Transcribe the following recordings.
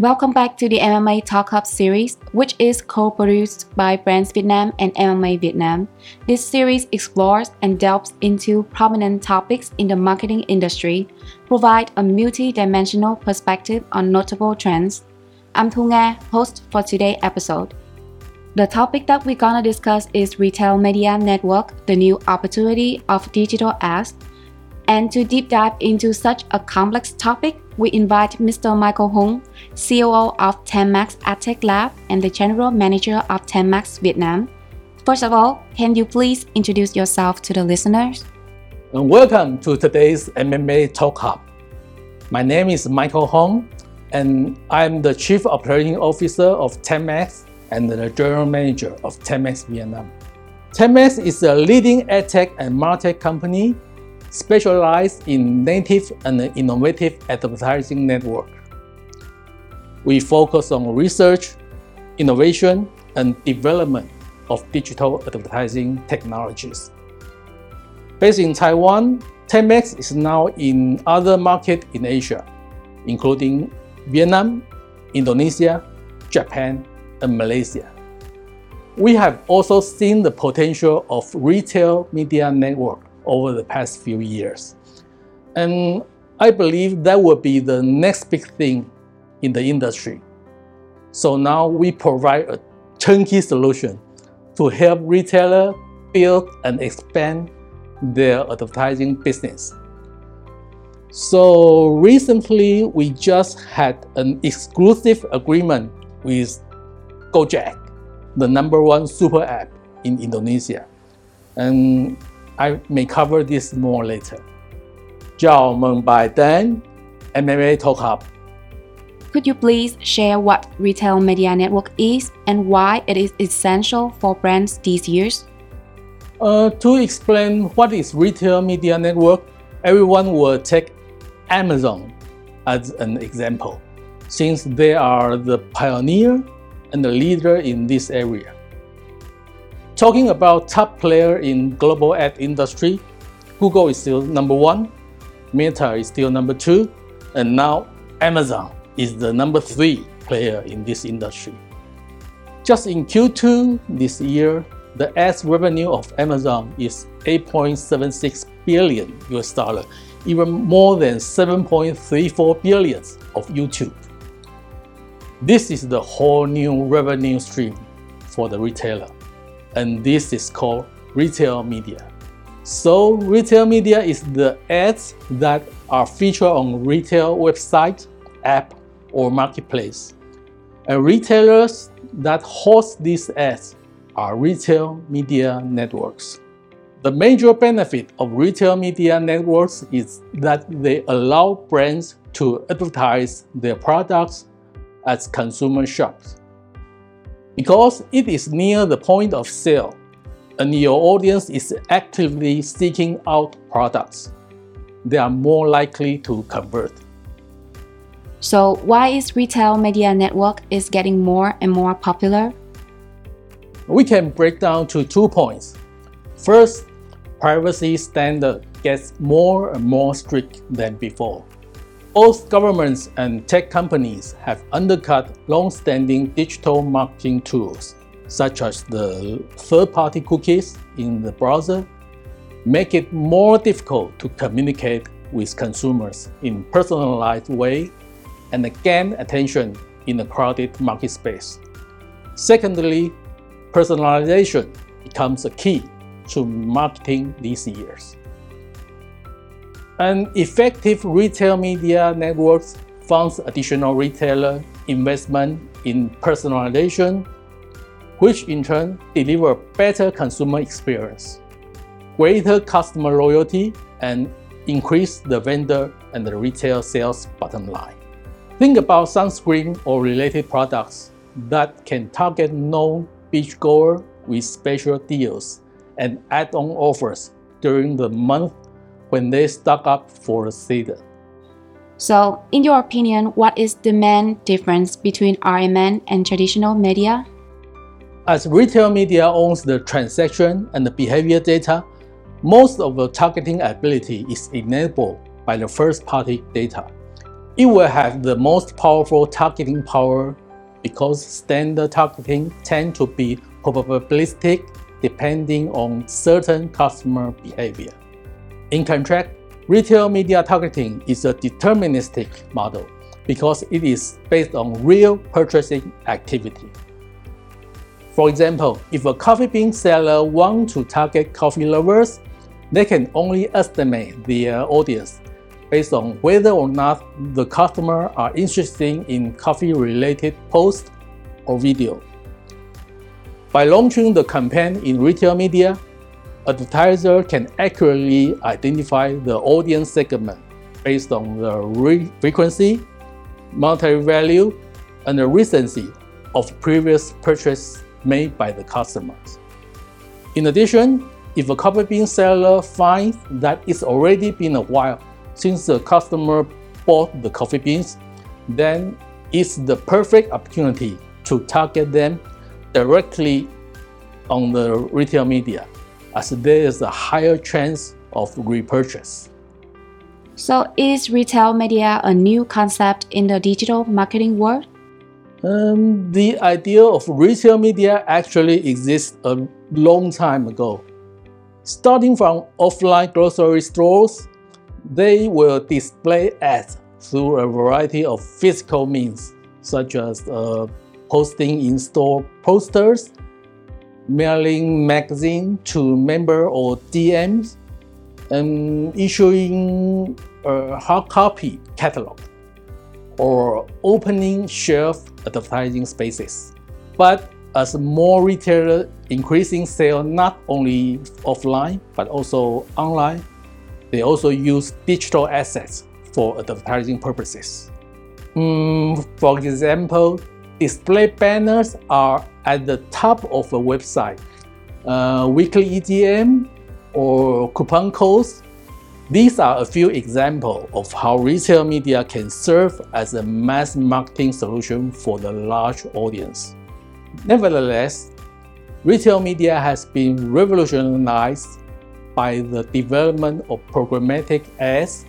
Welcome back to the MMA Talk Hub series, which is co-produced by Brands Vietnam and MMA Vietnam. This series explores and delves into prominent topics in the marketing industry, provide a multi-dimensional perspective on notable trends. I'm Thu Nga, host for today's episode. The topic that we're gonna discuss is retail media network, the new opportunity of digital ads. And to deep dive into such a complex topic, we invite Mr. Michael Hung, COO of TenMax AdTech Lab and the General Manager of TenMax Vietnam. First of all, can you please introduce yourself to the listeners? And welcome to today's MMA Talk Hub. My name is Michael Hong, and I'm the Chief Operating Officer of TenMax and the General Manager of TenMax Vietnam. TenMax is a leading AdTech and MarTech company specialized in native and innovative advertising network. We focus on research, innovation, and development of digital advertising technologies. Based in Taiwan, TenMax is now in other markets in Asia, including Vietnam, Indonesia, Japan, and Malaysia. We have also seen the potential of retail media network over the past few years. And I believe that will be the next big thing in the industry. So now we provide a turnkey solution to help retailers build and expand their advertising business. So recently, we just had an exclusive agreement with Gojek, the number one super app in Indonesia. And I may cover this more later. Chào mừng bài đến MMA Talk Hub. Could you please share what Retail Media Network is and why it is essential for brands these years? Uh, to explain what is Retail Media Network, everyone will take Amazon as an example, since they are the pioneer and the leader in this area. Talking about top player in global ad industry, Google is still number one, Meta is still number two, and now Amazon is the number three player in this industry. Just in Q2 this year, the ads revenue of Amazon is 8.76 billion US dollar, even more than 7.34 billions of YouTube. This is the whole new revenue stream for the retailer and this is called retail media. So retail media is the ads that are featured on retail website, app, or marketplace. And retailers that host these ads are retail media networks. The major benefit of retail media networks is that they allow brands to advertise their products at consumer shops because it is near the point of sale and your audience is actively seeking out products, they are more likely to convert. So why is retail media network is getting more and more popular? We can break down to two points. First, privacy standard gets more and more strict than before. Both governments and tech companies have undercut long-standing digital marketing tools, such as the third-party cookies in the browser, make it more difficult to communicate with consumers in personalized way and gain attention in a crowded market space. Secondly, personalization becomes a key to marketing these years. An effective retail media network funds additional retailer investment in personalization, which in turn deliver better consumer experience, greater customer loyalty, and increase the vendor and the retail sales bottom line. Think about sunscreen or related products that can target known beach beachgoer with special deals and add-on offers during the month when they stock up for a season. So, in your opinion, what is the main difference between RMN and traditional media? As retail media owns the transaction and the behavior data, most of the targeting ability is enabled by the first party data. It will have the most powerful targeting power because standard targeting tend to be probabilistic depending on certain customer behavior. In contrast, retail media targeting is a deterministic model because it is based on real purchasing activity. For example, if a coffee bean seller wants to target coffee lovers, they can only estimate their audience based on whether or not the customer are interested in coffee-related posts or video. By launching the campaign in retail media, advertiser can accurately identify the audience segment based on the frequency, monetary value, and the recency of previous purchase made by the customers. In addition, if a coffee bean seller finds that it's already been a while since the customer bought the coffee beans, then it's the perfect opportunity to target them directly on the retail media, as there is a higher chance of repurchase. So, is retail media a new concept in the digital marketing world? Um, the idea of retail media actually exists a long time ago. Starting from offline grocery stores, they will display ads through a variety of physical means, such as uh, posting in-store posters, mailing magazine to member or DMs, and issuing a hard copy catalog or opening shelf advertising spaces. But as more retailers increasing sales not only offline but also online, they also use digital assets for advertising purposes. Mm, for example, display banners are at the top of a website. Uh, weekly EDM or coupon codes these are a few examples of how retail media can serve as a mass marketing solution for the large audience. Nevertheless, retail media has been revolutionized by the development of programmatic ads,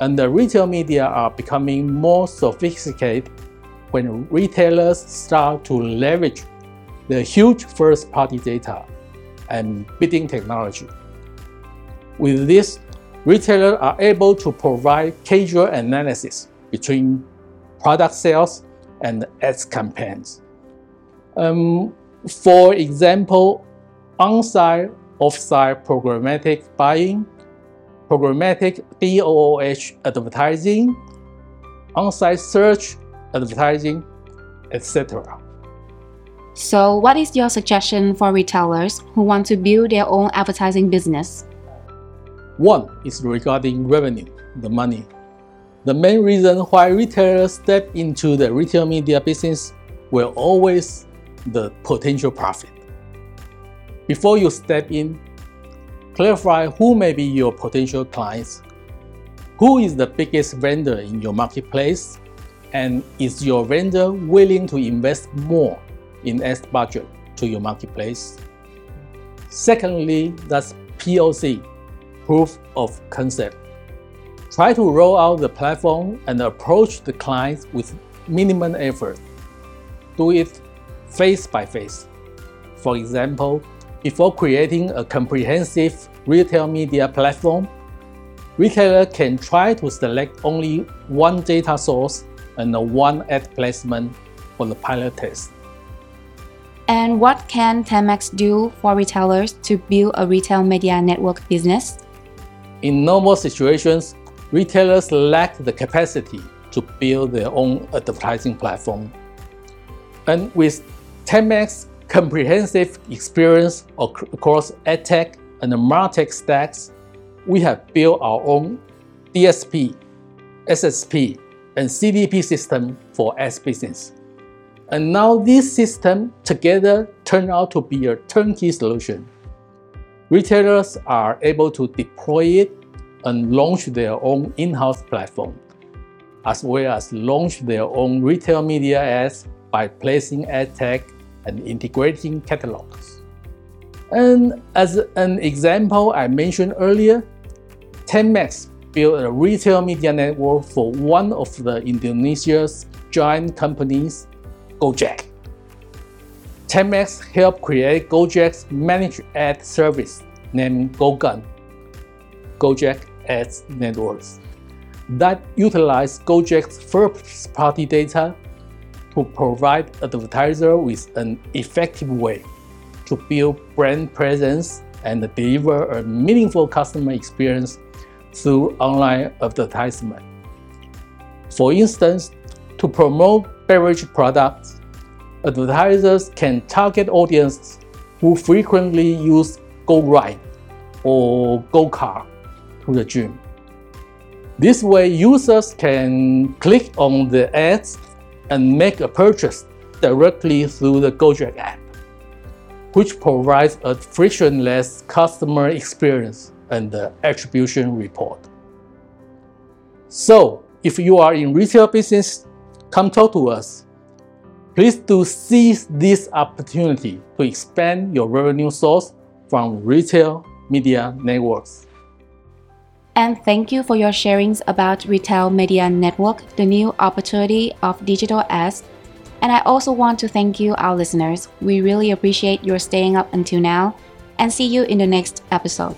and the retail media are becoming more sophisticated when retailers start to leverage the huge first party data and bidding technology. With this, retailers are able to provide causal analysis between product sales and ads campaigns. Um, for example, on-site, off-site programmatic buying, programmatic DOOH advertising, on-site search advertising, etc. So, what is your suggestion for retailers who want to build their own advertising business? One is regarding revenue, the money. The main reason why retailers step into the retail media business will always the potential profit. Before you step in, clarify who may be your potential clients, who is the biggest vendor in your marketplace, and is your vendor willing to invest more in ad budget to your marketplace? Secondly, that's POC, proof of concept. Try to roll out the platform and approach the clients with minimum effort. Do it face by face. For example, before creating a comprehensive retail media platform, retailer can try to select only one data source and a one ad placement for the pilot test. And what can TenMax do for retailers to build a retail media network business? In normal situations, retailers lack the capacity to build their own advertising platform. And with TenMax comprehensive experience across AdTech and MarTech stacks, we have built our own DSP, SSP, and CDP system for ads business. And now these systems together turn out to be a turnkey solution Retailers are able to deploy it and launch their own in-house platform, as well as launch their own retail media ads by placing ad tech and integrating catalogs. And as an example I mentioned earlier, TenMax build a retail media network for one of the Indonesia's giant companies, Gojek. 10x helped create Gojek's managed ad service named GoGun, Gojek Ads Networks, that utilize Gojek's first-party data to provide advertisers with an effective way to build brand presence and deliver a meaningful customer experience through online advertisement. For instance, to promote beverage products, advertisers can target audiences who frequently use Go Ride or Go Car to the gym. This way, users can click on the ads and make a purchase directly through the Gojek app, which provides a frictionless customer experience and the attribution report. So, if you are in retail business, come talk to us. Please do seize this opportunity to expand your revenue source from retail media networks. And thank you for your sharings about Retail Media Network, the new opportunity of digital ads. And I also want to thank you, our listeners. We really appreciate your staying up until now, and see you in the next episode.